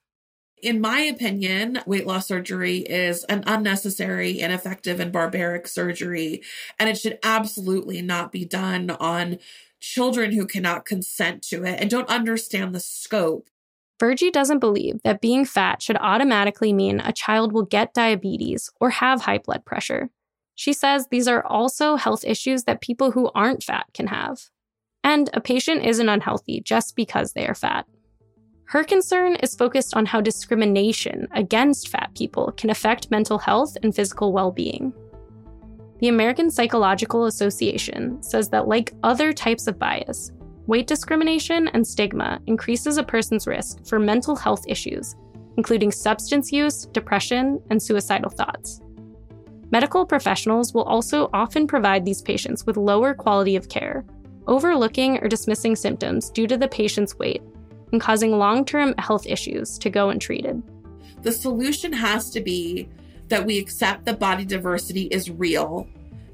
In my opinion, weight loss surgery is an unnecessary, ineffective, and barbaric surgery, and it should absolutely not be done on children who cannot consent to it and don't understand the scope. Virgie doesn't believe that being fat should automatically mean a child will get diabetes or have high blood pressure. She says these are also health issues that people who aren't fat can have. And a patient isn't unhealthy just because they are fat. Her concern is focused on how discrimination against fat people can affect mental health and physical well being. The American Psychological Association says that, like other types of bias, weight discrimination and stigma increases a person's risk for mental health issues, including substance use, depression, and suicidal thoughts. Medical professionals will also often provide these patients with lower quality of care, overlooking or dismissing symptoms due to the patient's weight and causing long term health issues to go untreated. The solution has to be that we accept that body diversity is real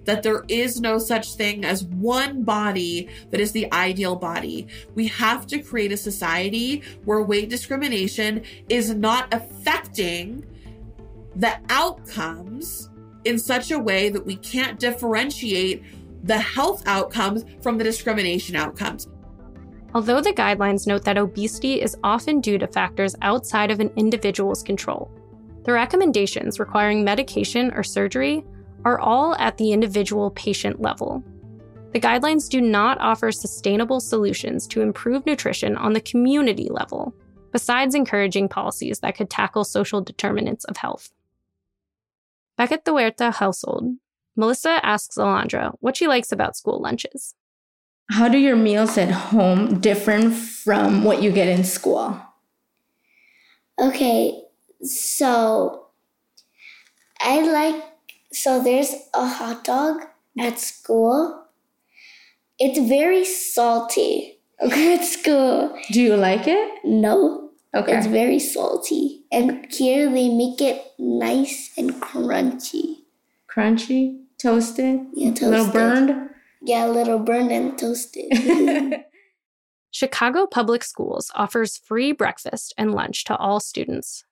that there is no such thing as one body that is the ideal body. We have to create a society where weight discrimination is not affecting the outcomes in such a way that we can't differentiate the health outcomes from the discrimination outcomes. Although the guidelines note that obesity is often due to factors outside of an individual's control, The recommendations requiring medication or surgery are all at the individual patient level. The guidelines do not offer sustainable solutions to improve nutrition on the community level, besides encouraging policies that could tackle social determinants of health. Back at the Huerta household, Melissa asks Alondra what she likes about school lunches. How do your meals at home different from what you get in school? Okay, so I like so there's a hot dog at school. It's very salty. Okay, at school. Do you like it? No. Okay. It's very salty. And here they make it nice and crunchy. Crunchy, toasted, Yeah, a little toasted. burned. Yeah, a little burned and toasted. Chicago Public Schools offers free breakfast and lunch to all students.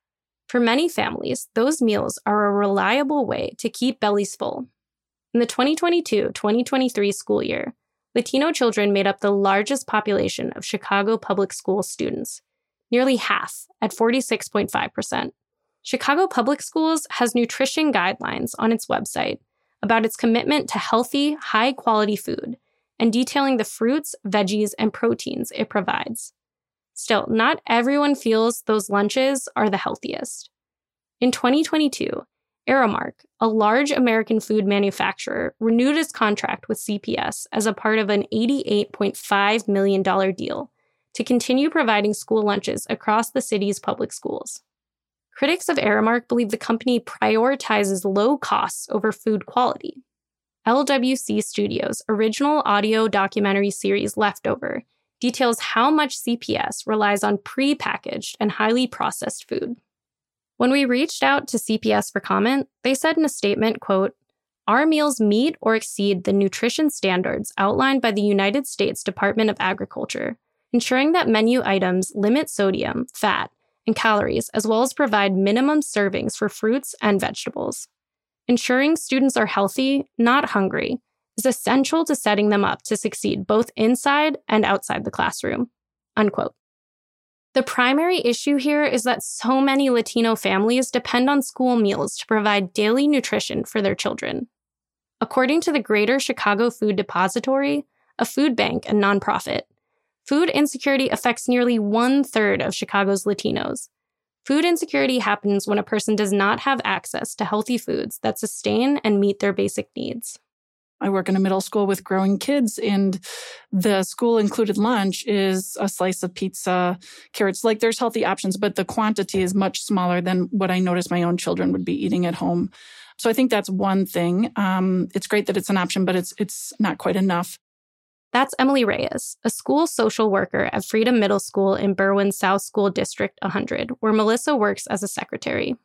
For many families, those meals are a reliable way to keep bellies full. In the 2022 2023 school year, Latino children made up the largest population of Chicago public school students, nearly half at 46.5%. Chicago Public Schools has nutrition guidelines on its website about its commitment to healthy, high quality food and detailing the fruits, veggies, and proteins it provides. Still, not everyone feels those lunches are the healthiest. In 2022, Aramark, a large American food manufacturer, renewed its contract with CPS as a part of an $88.5 million deal to continue providing school lunches across the city's public schools. Critics of Aramark believe the company prioritizes low costs over food quality. LWC Studios' original audio documentary series Leftover details how much CPS relies on prepackaged and highly processed food. When we reached out to CPS for comment, they said in a statement, quote, "Our meals meet or exceed the nutrition standards outlined by the United States Department of Agriculture, ensuring that menu items limit sodium, fat, and calories as well as provide minimum servings for fruits and vegetables." Ensuring students are healthy, not hungry, is essential to setting them up to succeed both inside and outside the classroom. Unquote. The primary issue here is that so many Latino families depend on school meals to provide daily nutrition for their children. According to the Greater Chicago Food Depository, a food bank and nonprofit, food insecurity affects nearly one third of Chicago's Latinos, Food insecurity happens when a person does not have access to healthy foods that sustain and meet their basic needs. I work in a middle school with growing kids, and the school included lunch is a slice of pizza, carrots. Like there's healthy options, but the quantity is much smaller than what I notice my own children would be eating at home. So I think that's one thing. Um, it's great that it's an option, but it's it's not quite enough. That's Emily Reyes, a school social worker at Freedom Middle School in Berwyn's South School District 100, where Melissa works as a secretary.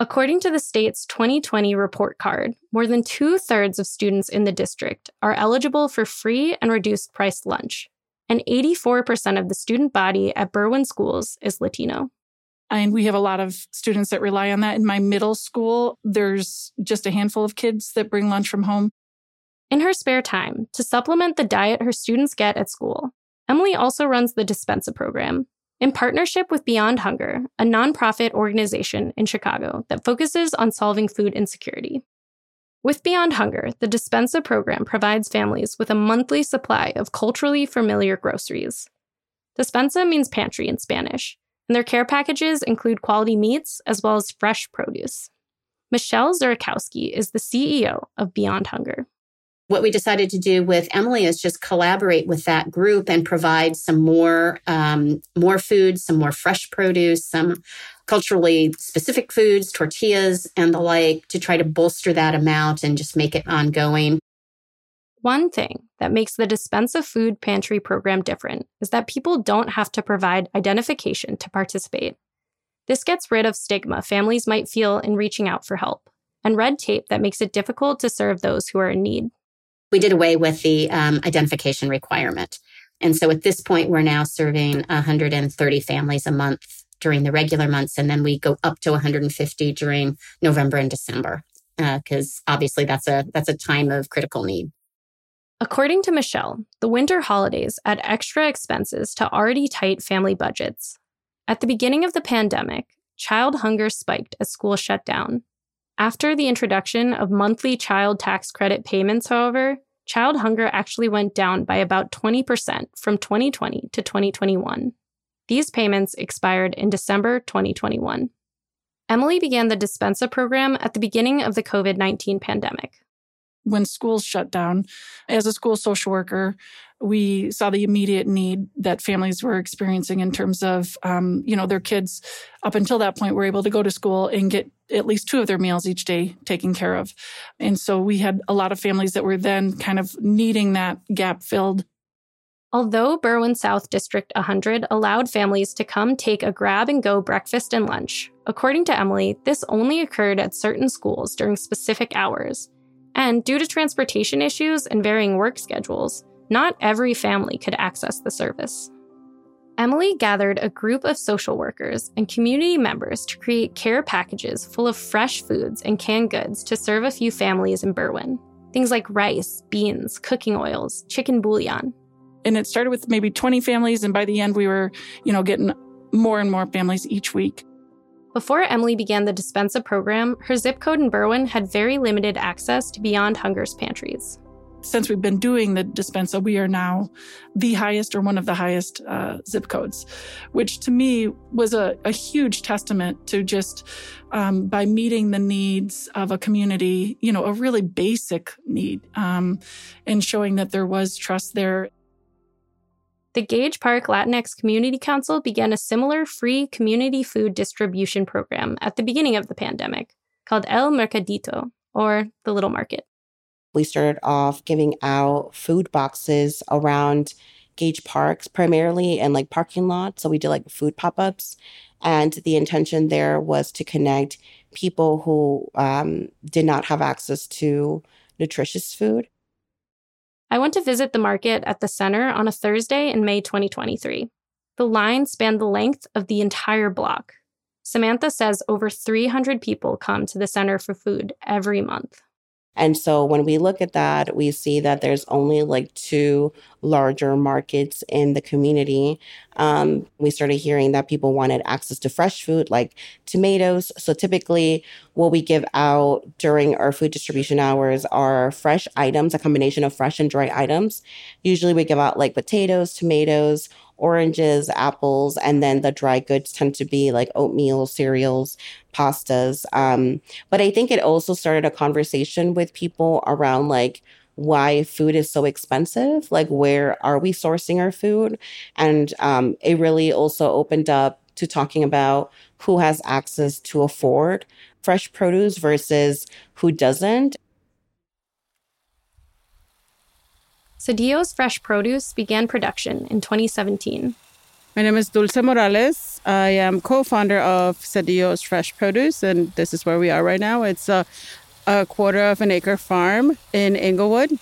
According to the state's 2020 report card, more than two thirds of students in the district are eligible for free and reduced price lunch, and 84% of the student body at Berwyn schools is Latino. And we have a lot of students that rely on that. In my middle school, there's just a handful of kids that bring lunch from home. In her spare time, to supplement the diet her students get at school, Emily also runs the Dispensa program, in partnership with Beyond Hunger, a nonprofit organization in Chicago that focuses on solving food insecurity. With Beyond Hunger, the Dispensa program provides families with a monthly supply of culturally familiar groceries. Dispensa means pantry in Spanish, and their care packages include quality meats as well as fresh produce. Michelle Zurakowski is the CEO of Beyond Hunger what we decided to do with Emily is just collaborate with that group and provide some more um, more food, some more fresh produce, some culturally specific foods, tortillas, and the like, to try to bolster that amount and just make it ongoing. One thing that makes the Dispensa Food Pantry program different is that people don't have to provide identification to participate. This gets rid of stigma families might feel in reaching out for help and red tape that makes it difficult to serve those who are in need we did away with the um, identification requirement. And so at this point, we're now serving 130 families a month during the regular months. And then we go up to 150 during November and December, because uh, obviously that's a, that's a time of critical need. According to Michelle, the winter holidays add extra expenses to already tight family budgets. At the beginning of the pandemic, child hunger spiked as schools shut down. After the introduction of monthly child tax credit payments, however, child hunger actually went down by about 20% from 2020 to 2021. These payments expired in December 2021. Emily began the Dispensa program at the beginning of the COVID 19 pandemic. When schools shut down, as a school social worker, we saw the immediate need that families were experiencing in terms of, um, you know, their kids up until that point were able to go to school and get at least two of their meals each day taken care of. And so we had a lot of families that were then kind of needing that gap filled. Although Berwyn South District 100 allowed families to come take a grab and go breakfast and lunch, according to Emily, this only occurred at certain schools during specific hours. And due to transportation issues and varying work schedules, not every family could access the service. Emily gathered a group of social workers and community members to create care packages full of fresh foods and canned goods to serve a few families in Berwyn. Things like rice, beans, cooking oils, chicken bouillon. And it started with maybe 20 families, and by the end, we were, you know, getting more and more families each week. Before Emily began the Dispensa program, her zip code in Berwyn had very limited access to Beyond Hunger's pantries since we've been doing the Dispensa, we are now the highest or one of the highest uh, zip codes, which to me was a, a huge testament to just um, by meeting the needs of a community, you know, a really basic need, um, and showing that there was trust there. The Gage Park Latinx Community Council began a similar free community food distribution program at the beginning of the pandemic called El Mercadito, or the Little Market. We started off giving out food boxes around Gage Parks, primarily in like parking lots. So we did like food pop ups. And the intention there was to connect people who um, did not have access to nutritious food. I went to visit the market at the center on a Thursday in May 2023. The line spanned the length of the entire block. Samantha says over 300 people come to the center for food every month. And so when we look at that, we see that there's only like two larger markets in the community. Um, we started hearing that people wanted access to fresh food like tomatoes. So typically, what we give out during our food distribution hours are fresh items, a combination of fresh and dry items. Usually, we give out like potatoes, tomatoes, oranges, apples, and then the dry goods tend to be like oatmeal, cereals, pastas. Um, but I think it also started a conversation with people around like why food is so expensive, like where are we sourcing our food? And um, it really also opened up to talking about who has access to afford fresh produce versus who doesn't. Cedillo's Fresh Produce began production in 2017. My name is Dulce Morales. I am co-founder of Cedillo's Fresh Produce, and this is where we are right now. It's a, a quarter of an acre farm in Englewood.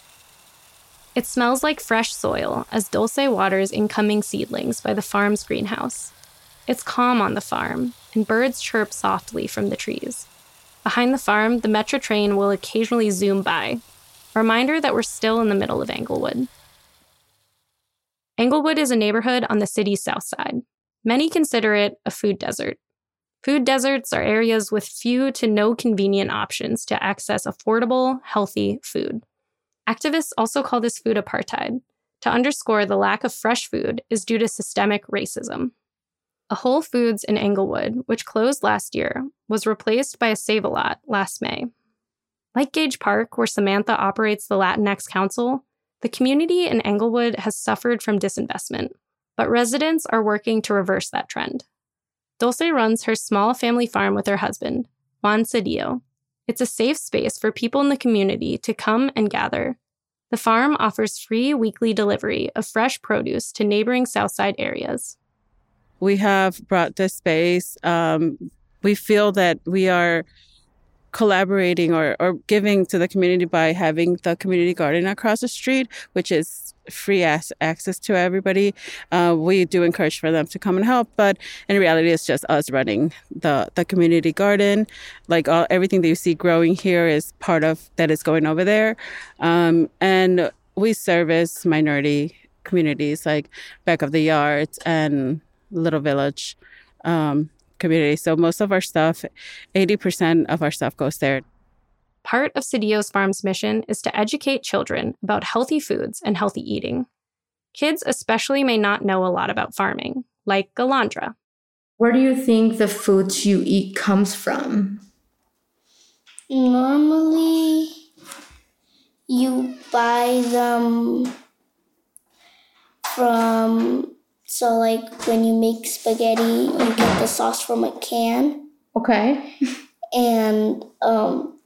It smells like fresh soil as Dulce waters incoming seedlings by the farm's greenhouse. It's calm on the farm, and birds chirp softly from the trees. Behind the farm, the metro train will occasionally zoom by, reminder that we're still in the middle of Englewood. Englewood is a neighborhood on the city's south side. Many consider it a food desert. Food deserts are areas with few to no convenient options to access affordable, healthy food. Activists also call this food apartheid, to underscore the lack of fresh food is due to systemic racism. A Whole Foods in Englewood, which closed last year, was replaced by a Save a Lot last May. Like Gage Park, where Samantha operates the Latinx Council, the community in Englewood has suffered from disinvestment, but residents are working to reverse that trend. Dulce runs her small family farm with her husband, Juan Cedillo. It's a safe space for people in the community to come and gather. The farm offers free weekly delivery of fresh produce to neighboring Southside areas. We have brought this space. Um, we feel that we are collaborating or, or giving to the community by having the community garden across the street, which is free as access to everybody. Uh, we do encourage for them to come and help, but in reality, it's just us running the the community garden. Like all everything that you see growing here is part of that is going over there, um, and we service minority communities like back of the yards and Little Village. Um, community. So most of our stuff, 80% of our stuff goes there. Part of Cedillo's Farm's mission is to educate children about healthy foods and healthy eating. Kids, especially, may not know a lot about farming, like Alondra. Where do you think the foods you eat comes from? Normally, you buy them from so like when you make spaghetti you get the sauce from a can okay and um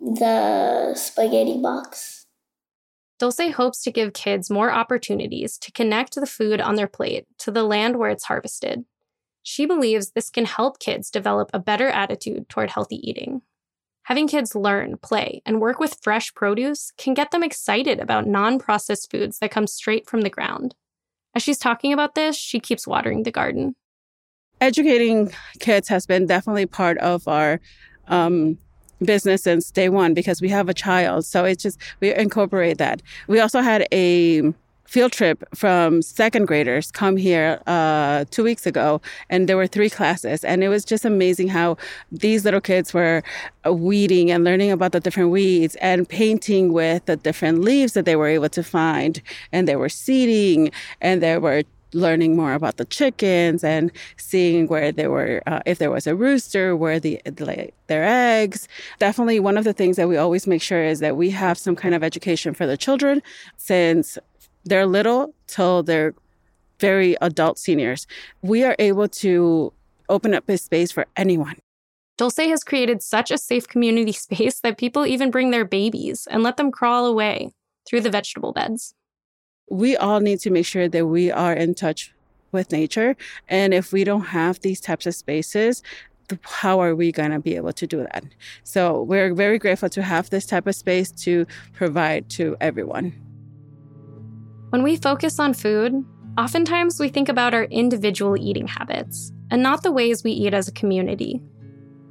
the spaghetti box Dulce hopes to give kids more opportunities to connect the food on their plate to the land where it's harvested. She believes this can help kids develop a better attitude toward healthy eating. Having kids learn, play, and work with fresh produce can get them excited about non processed foods that come straight from the ground. As she's talking about this, she keeps watering the garden. Educating kids has been definitely part of our um, business since day one because we have a child. So it's just, we incorporate that. We also had a field trip from second graders come here uh, two weeks ago, and there were three classes, and it was just amazing how these little kids were uh, weeding and learning about the different weeds and painting with the different leaves that they were able to find, and they were seeding, and they were learning more about the chickens and seeing where they were uh, if there was a rooster where the, the their eggs. Definitely one of the things that we always make sure is that we have some kind of education for the children since they're little till they're very adult seniors. We are able to open up a space for anyone. Dulce has created such a safe community space that people even bring their babies and let them crawl away through the vegetable beds. We all need to make sure that we are in touch with nature. And if we don't have these types of spaces, how are we going to be able to do that? So we're very grateful to have this type of space to provide to everyone. When we focus on food, oftentimes we think about our individual eating habits and not the ways we eat as a community.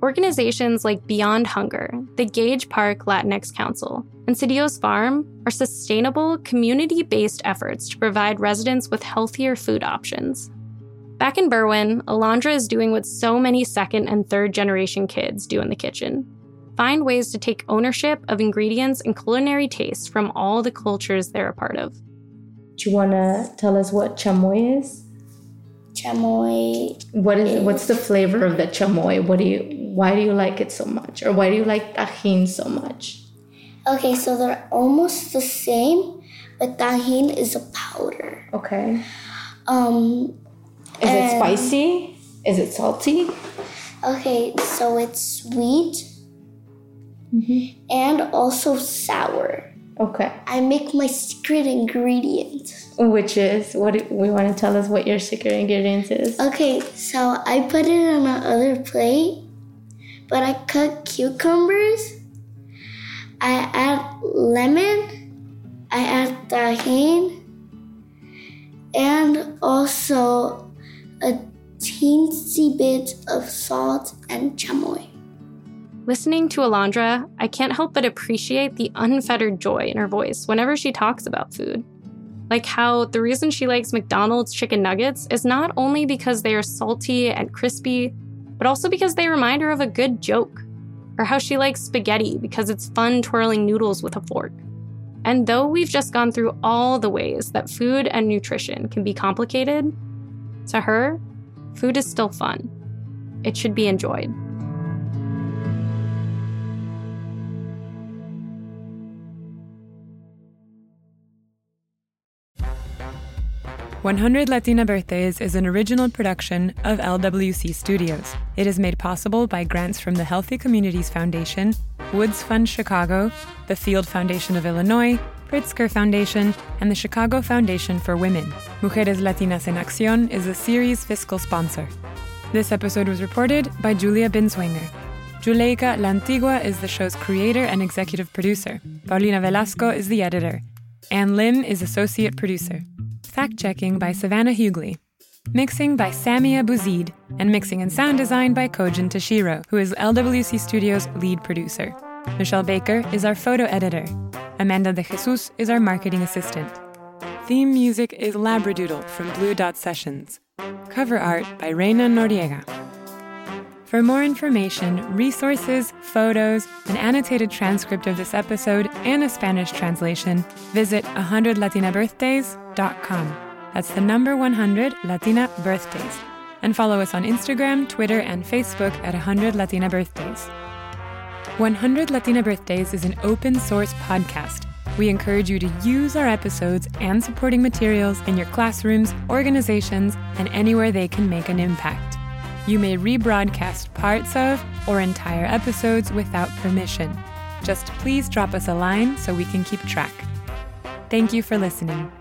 Organizations like Beyond Hunger, the Gage Park Latinx Council, and Cedillo's Farm are sustainable, community based efforts to provide residents with healthier food options. Back in Berwyn, Alondra is doing what so many second and third generation kids do in the kitchen find ways to take ownership of ingredients and culinary tastes from all the cultures they're a part of. Do you want to tell us what chamoy is? Chamoy. What is, is what's the flavor of the chamoy? What do you why do you like it so much or why do you like Tajín so much? Okay, so they're almost the same, but Tajín is a powder. Okay. Um is it spicy? Is it salty? Okay, so it's sweet mm-hmm. and also sour. Okay. I make my secret ingredient. Which is what we want to tell us what your secret ingredient is. Okay, so I put it on another plate, but I cut cucumbers. I add lemon. I add Tajín, and also a teensy bit of salt and chamoy. Listening to Alondra, I can't help but appreciate the unfettered joy in her voice whenever she talks about food. Like how the reason she likes McDonald's chicken nuggets is not only because they are salty and crispy, but also because they remind her of a good joke. Or how she likes spaghetti because it's fun twirling noodles with a fork. And though we've just gone through all the ways that food and nutrition can be complicated, to her, food is still fun. It should be enjoyed. 100 Latina Birthdays is an original production of LWC Studios. It is made possible by grants from the Healthy Communities Foundation, Woods Fund Chicago, the Field Foundation of Illinois, Pritzker Foundation, and the Chicago Foundation for Women. Mujeres Latinas en Acción is the series' fiscal sponsor. This episode was reported by Julia Binswanger. Juleyka Lantigua is the show's creator and executive producer. Paulina Velasco is the editor. Ann Lim is associate producer. Fact checking by Savannah Hughley. Mixing by Samia Bouzid, and mixing and sound design by Kojin Tashiro, who is LWC Studios' lead producer. Michelle Baker is our photo editor. Amanda de Jesus is our marketing assistant. Theme music is Labradoodle from Blue Dot Sessions. Cover art by Reina Noriega. For more information, resources, photos, an annotated transcript of this episode, and a Spanish translation, visit 100latinabirthdays.com. That's the number 100 Latina Birthdays. And follow us on Instagram, Twitter, and Facebook at 100 Latina Birthdays. 100 Latina Birthdays is an open source podcast. We encourage you to use our episodes and supporting materials in your classrooms, organizations, and anywhere they can make an impact. You may rebroadcast parts of or entire episodes without permission. Just please drop us a line so we can keep track. Thank you for listening.